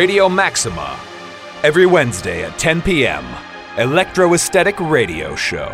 Radio Maxima, every Wednesday at 10 p.m. Electro Esthetic Radio Show.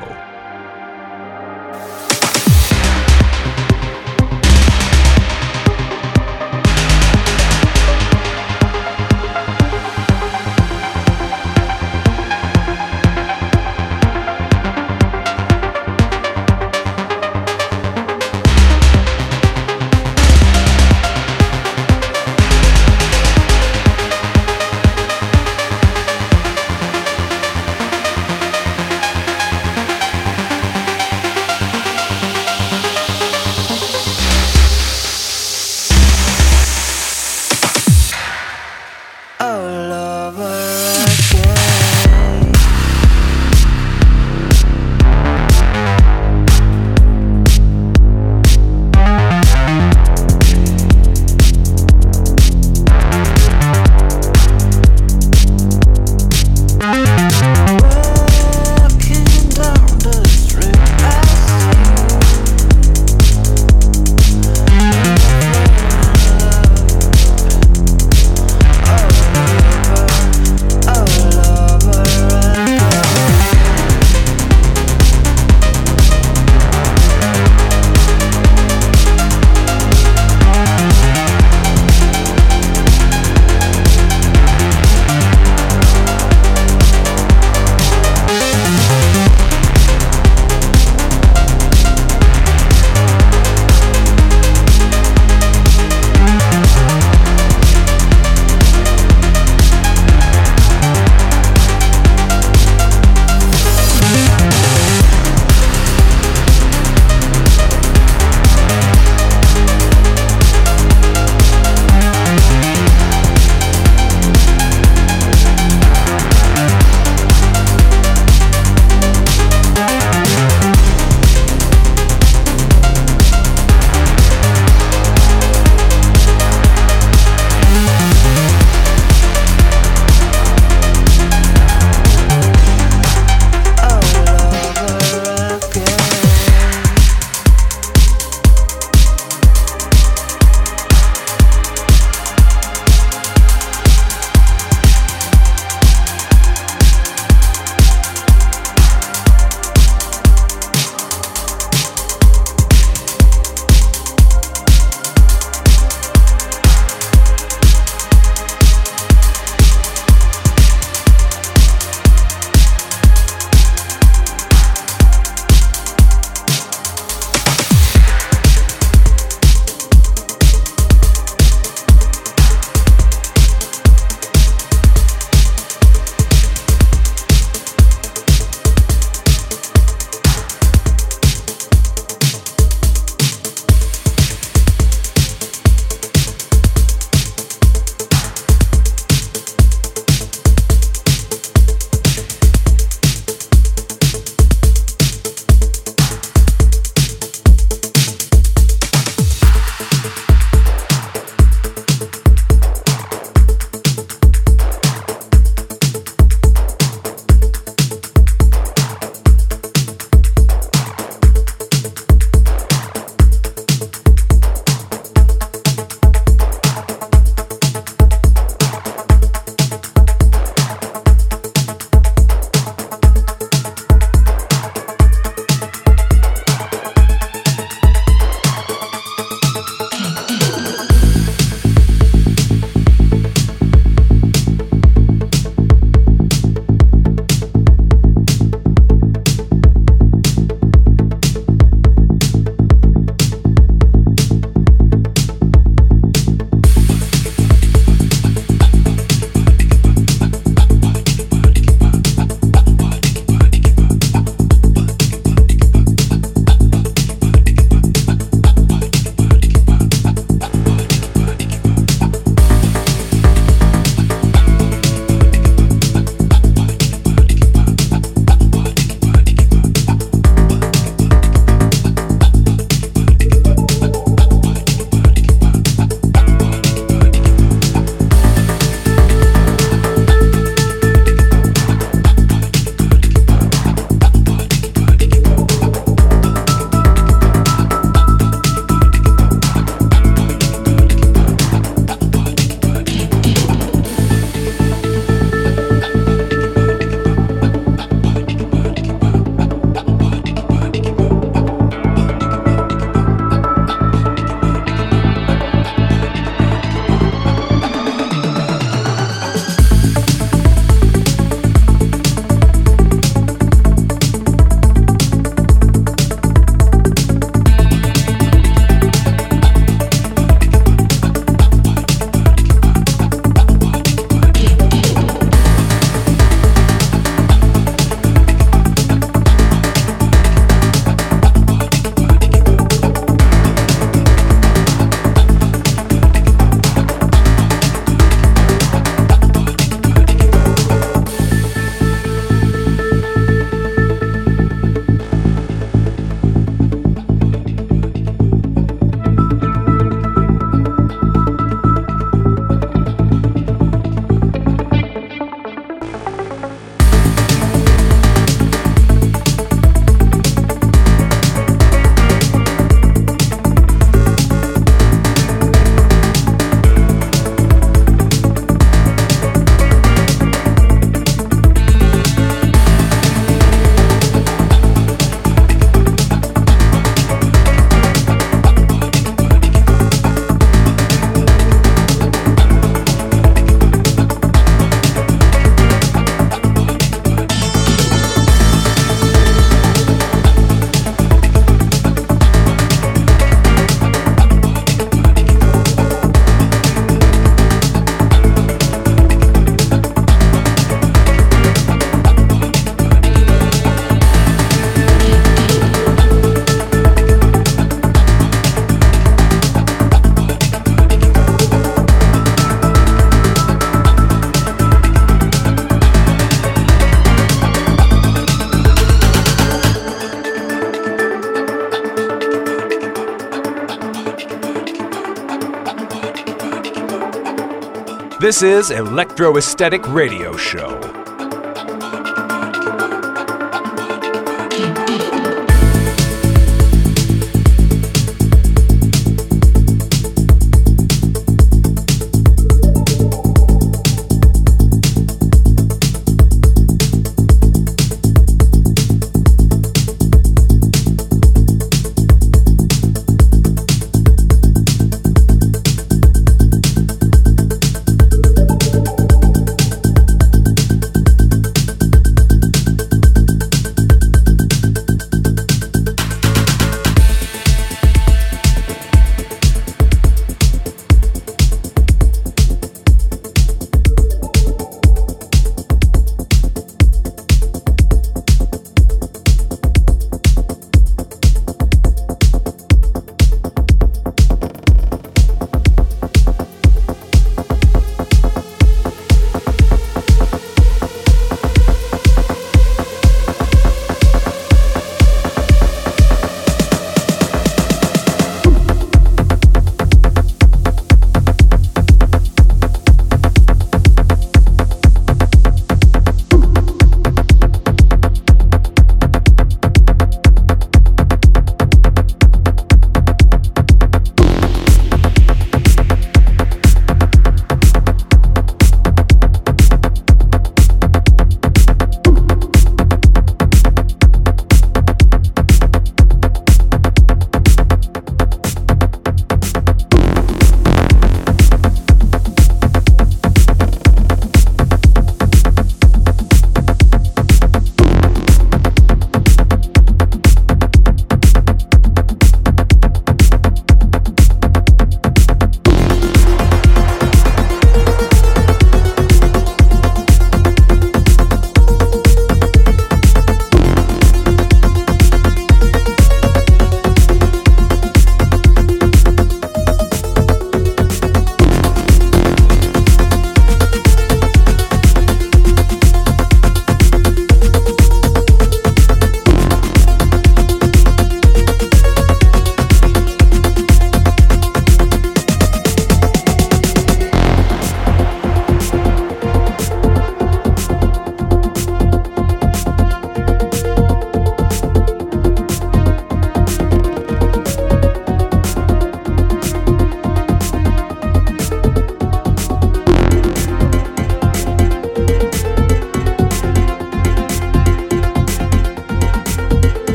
This is Electro Esthetic Radio Show.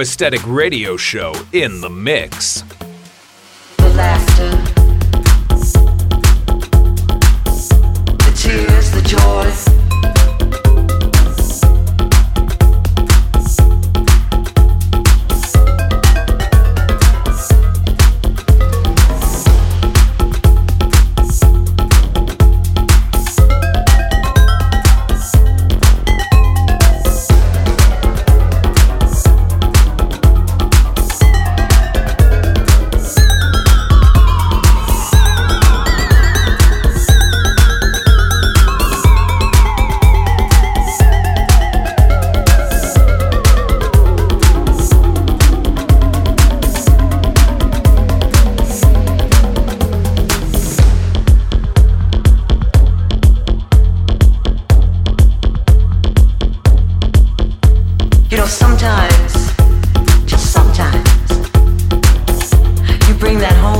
Electro Esthetic Radio Show in the mix. that home.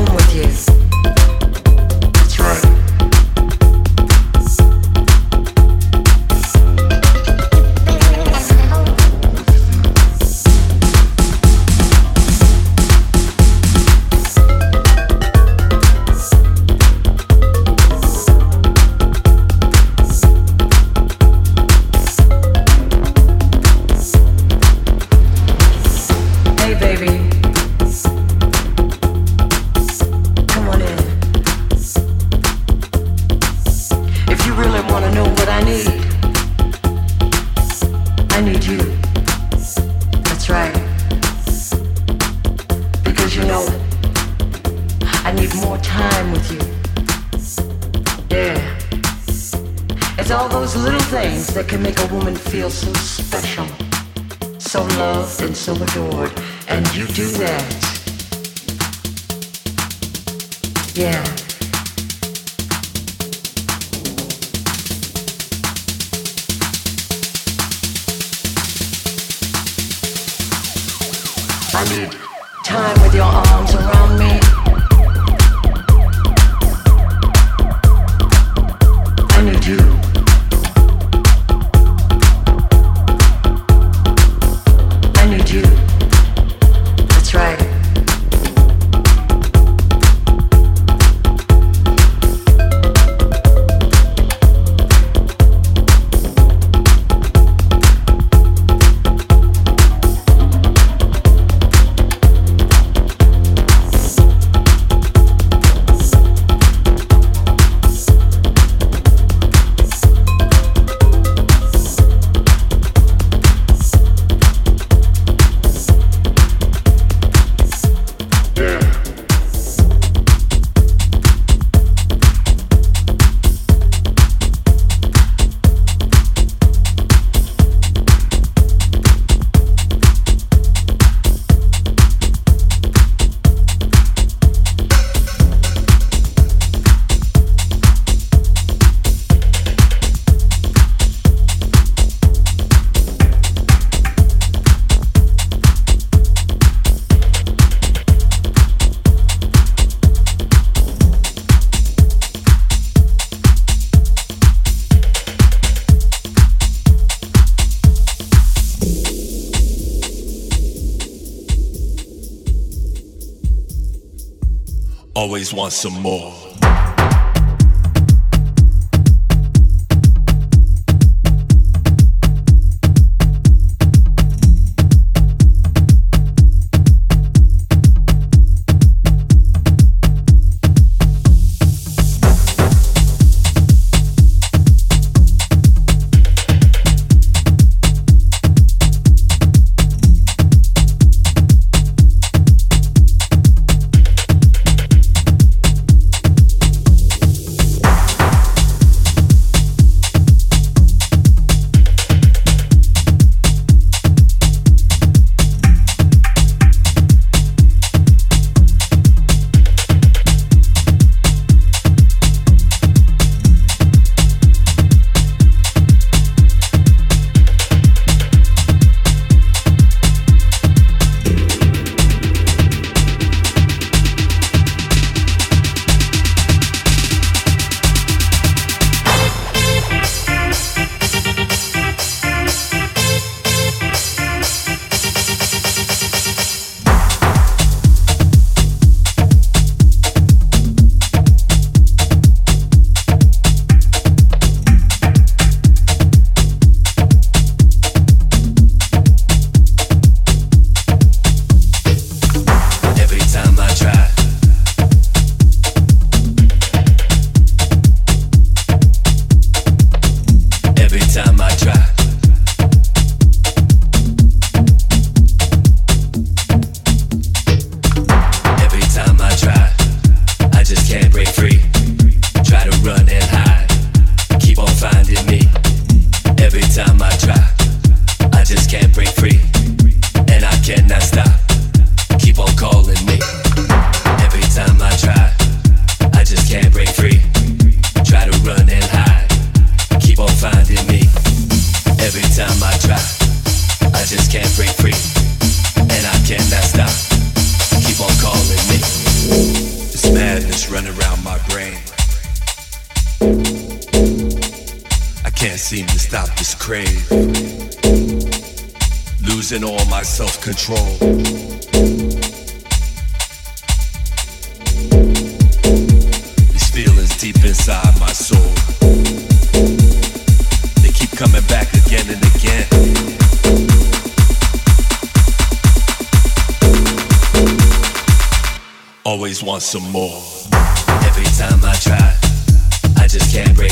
Want some more.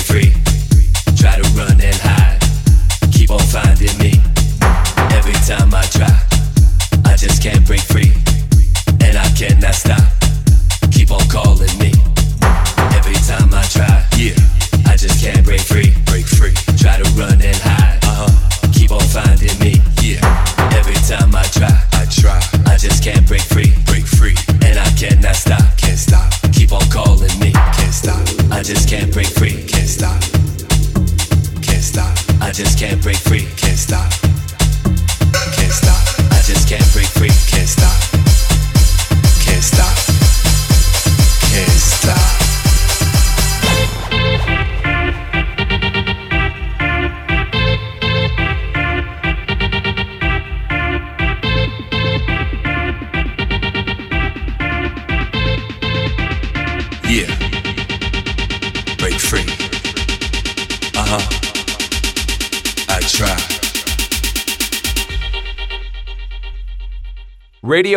Free.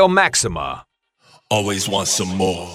Radio Maxima. Always want some more.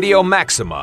Radio Maxima.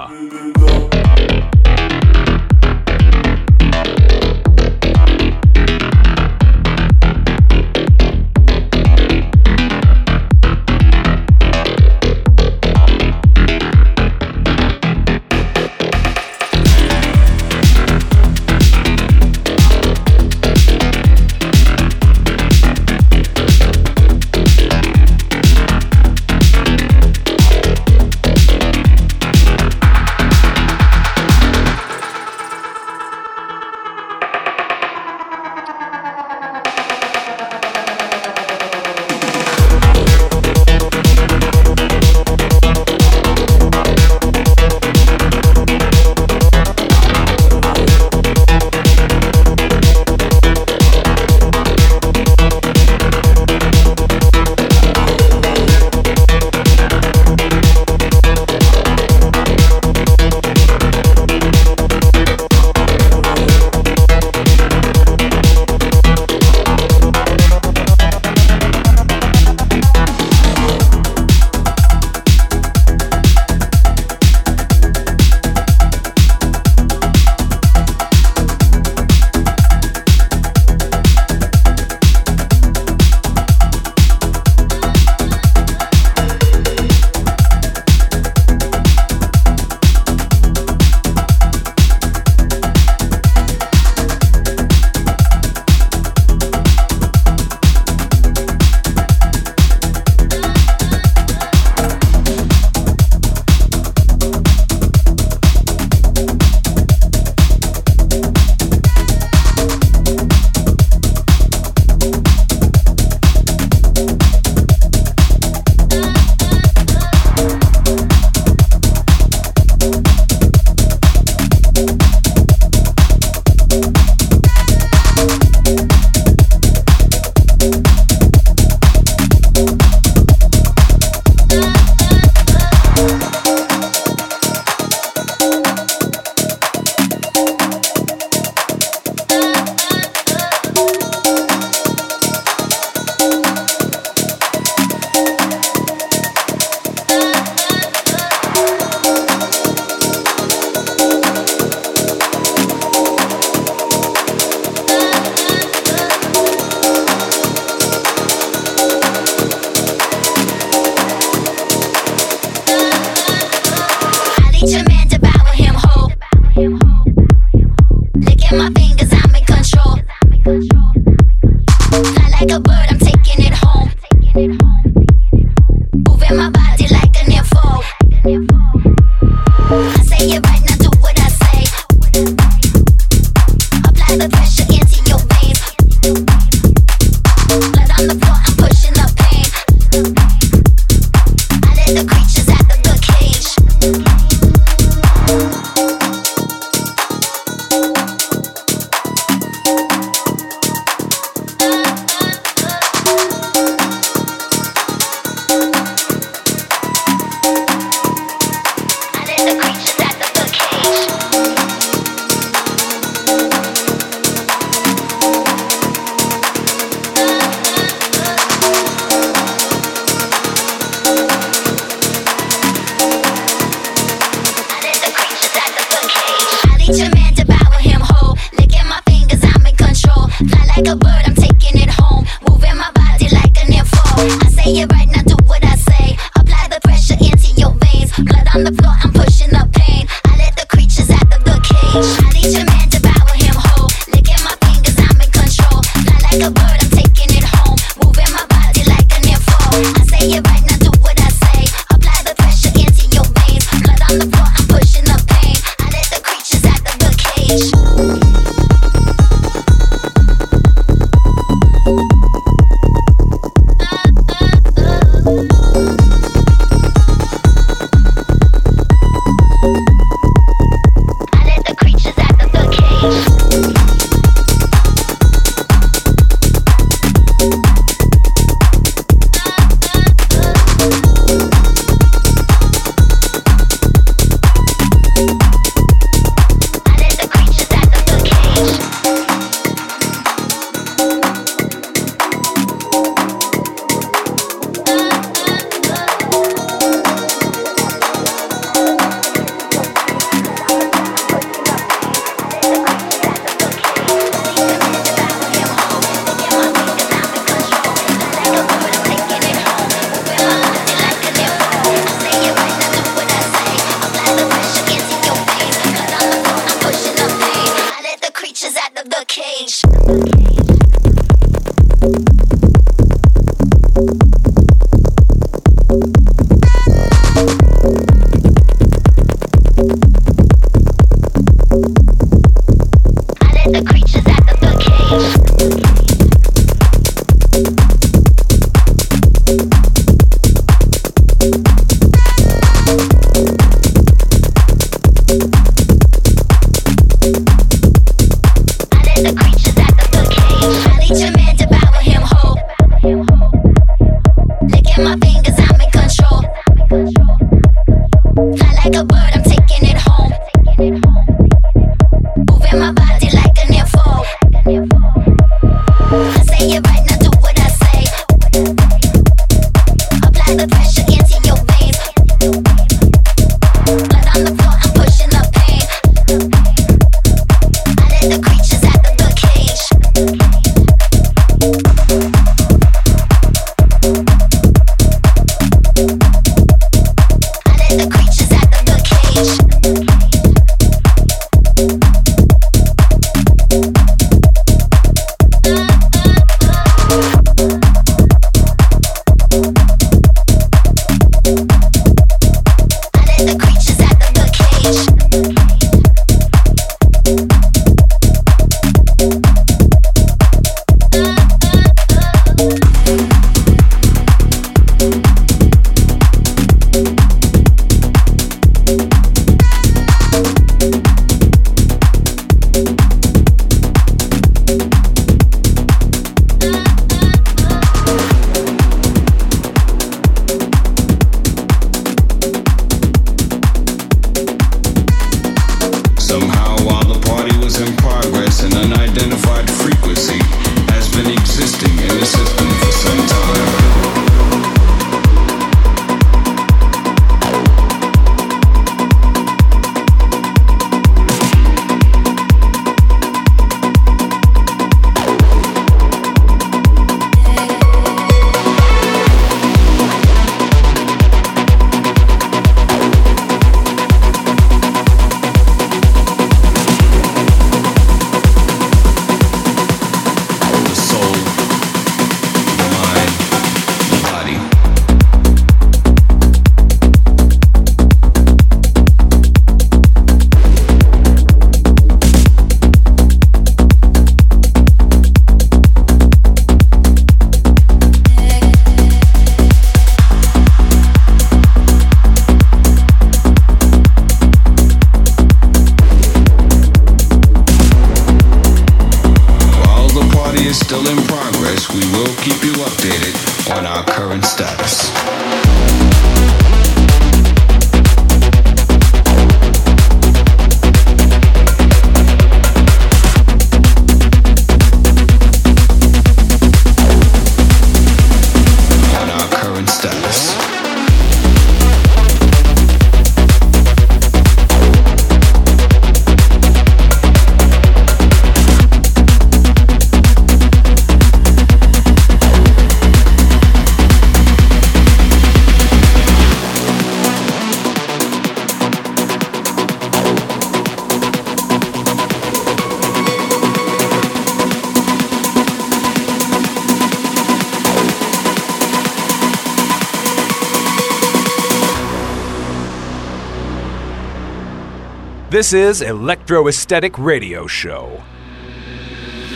This is Electro Esthetic Radio Show.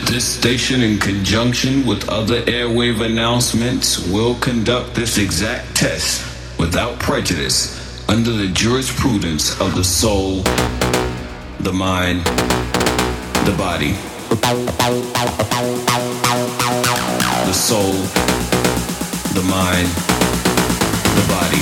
This station, in conjunction with other airwave announcements, will conduct this exact test without prejudice under the jurisprudence of the soul, the mind, the body. The soul, the mind, the body.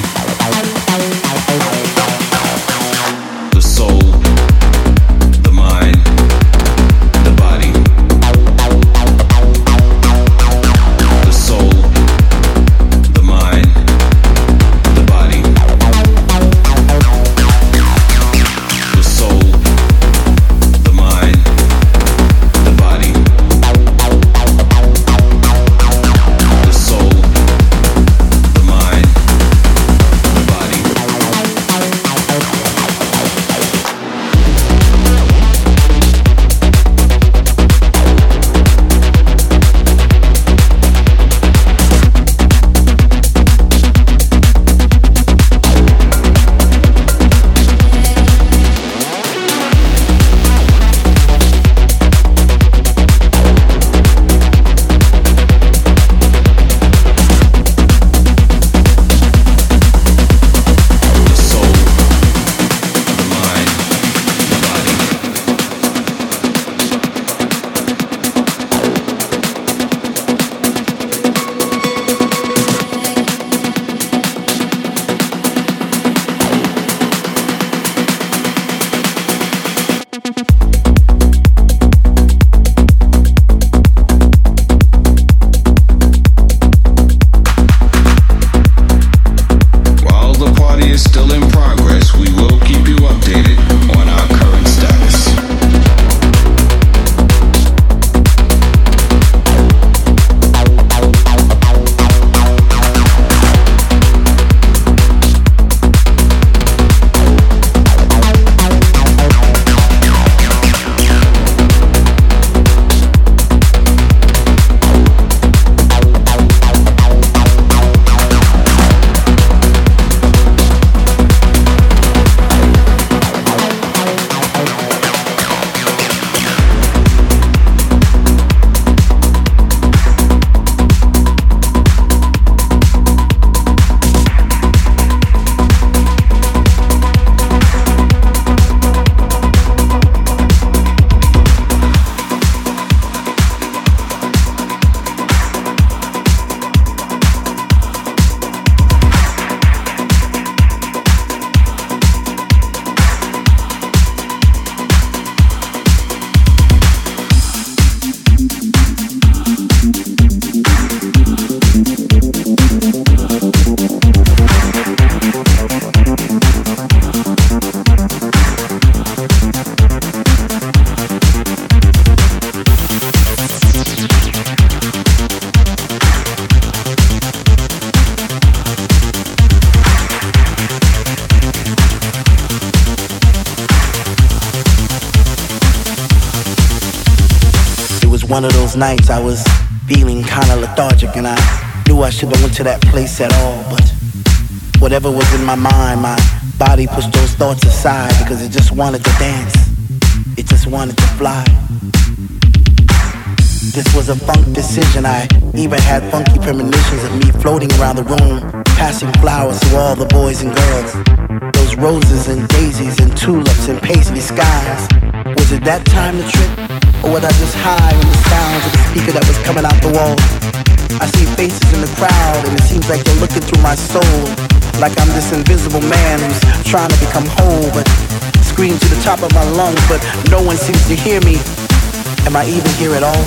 Nights I was feeling kinda lethargic and I knew I shouldn't went to that place at all, but whatever was in my mind, my body pushed those thoughts aside because it just wanted to dance. It just wanted to fly. This was a funk decision. I even had funky premonitions of me floating around the room, passing flowers to all the boys and girls. Those roses and daisies and tulips and paisley skies. Was it that time to trip? Or was I just high on the sounds of the speaker that was coming out the wall? I see faces in the crowd and it seems like they're looking through my soul. Like I'm this invisible man who's trying to become whole, but scream to the top of my lungs, but no one seems to hear me. Am I even here at all?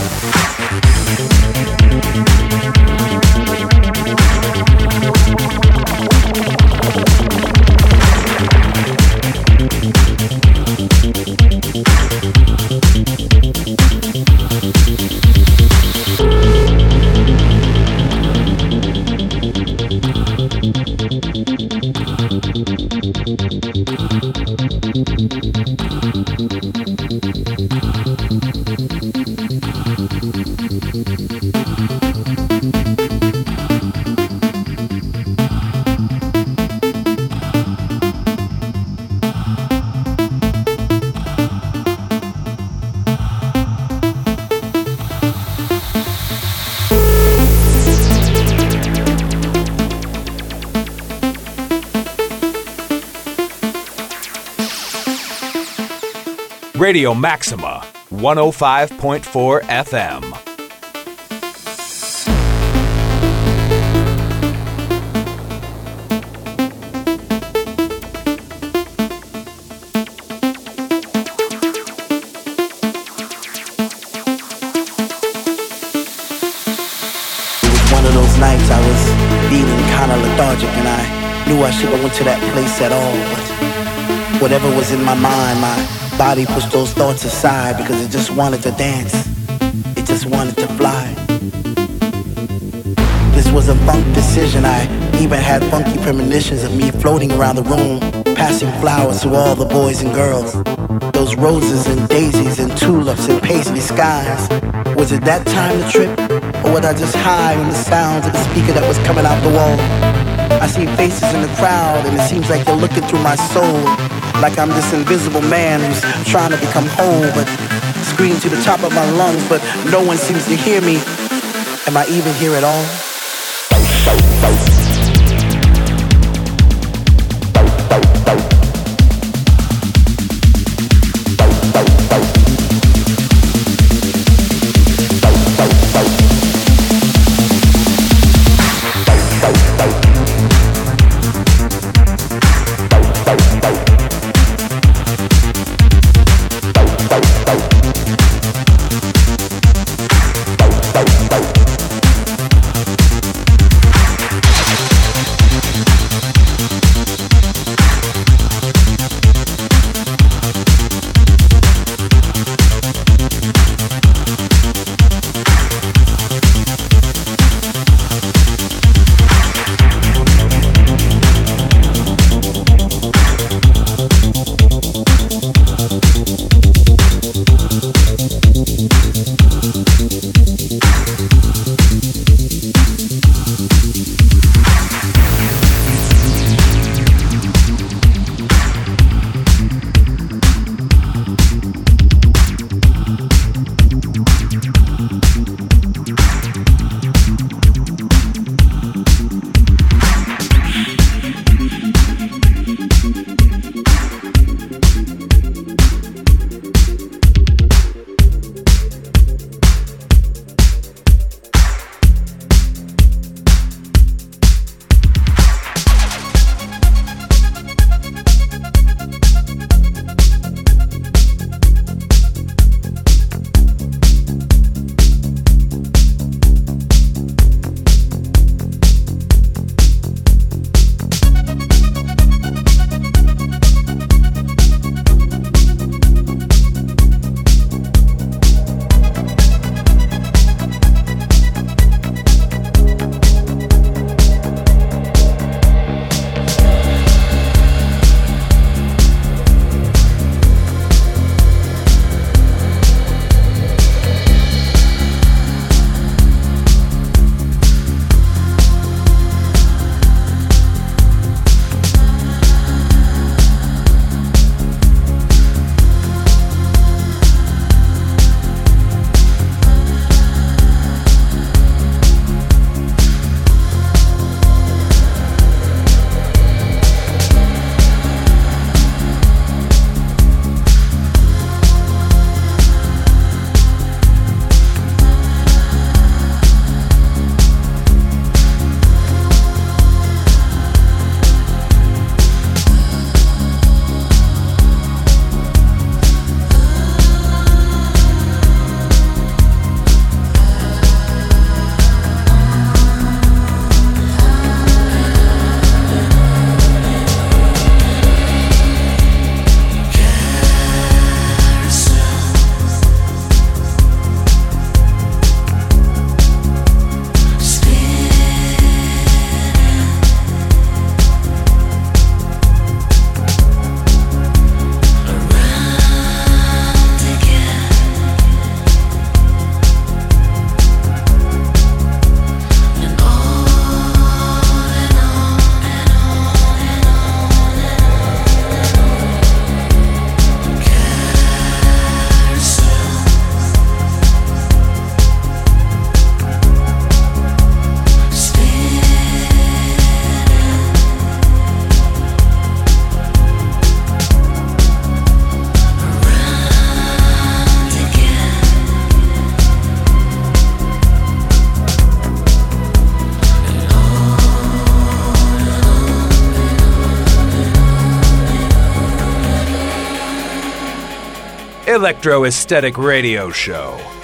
Radio Maxima, 105.4 FM. one of those nights I was feeling kinda lethargic and I knew I shouldn't have went to that place at all, but whatever was in my mind, my body pushed those thoughts aside because it just wanted to dance. It just wanted to fly. This was a funk decision. I even had funky premonitions of me floating around the room, passing flowers to all the boys and girls. Those roses and daisies and tulips and paisley skies. Was it that time to trip? Or was I just high on the sounds of the speaker that was coming out the wall? I see faces in the crowd and it seems like they're looking through my soul. Like I'm this invisible man who's trying to become whole, but scream to the top of my lungs, but no one seems to hear me. Am I even here at all? Electro Esthetic Radio Show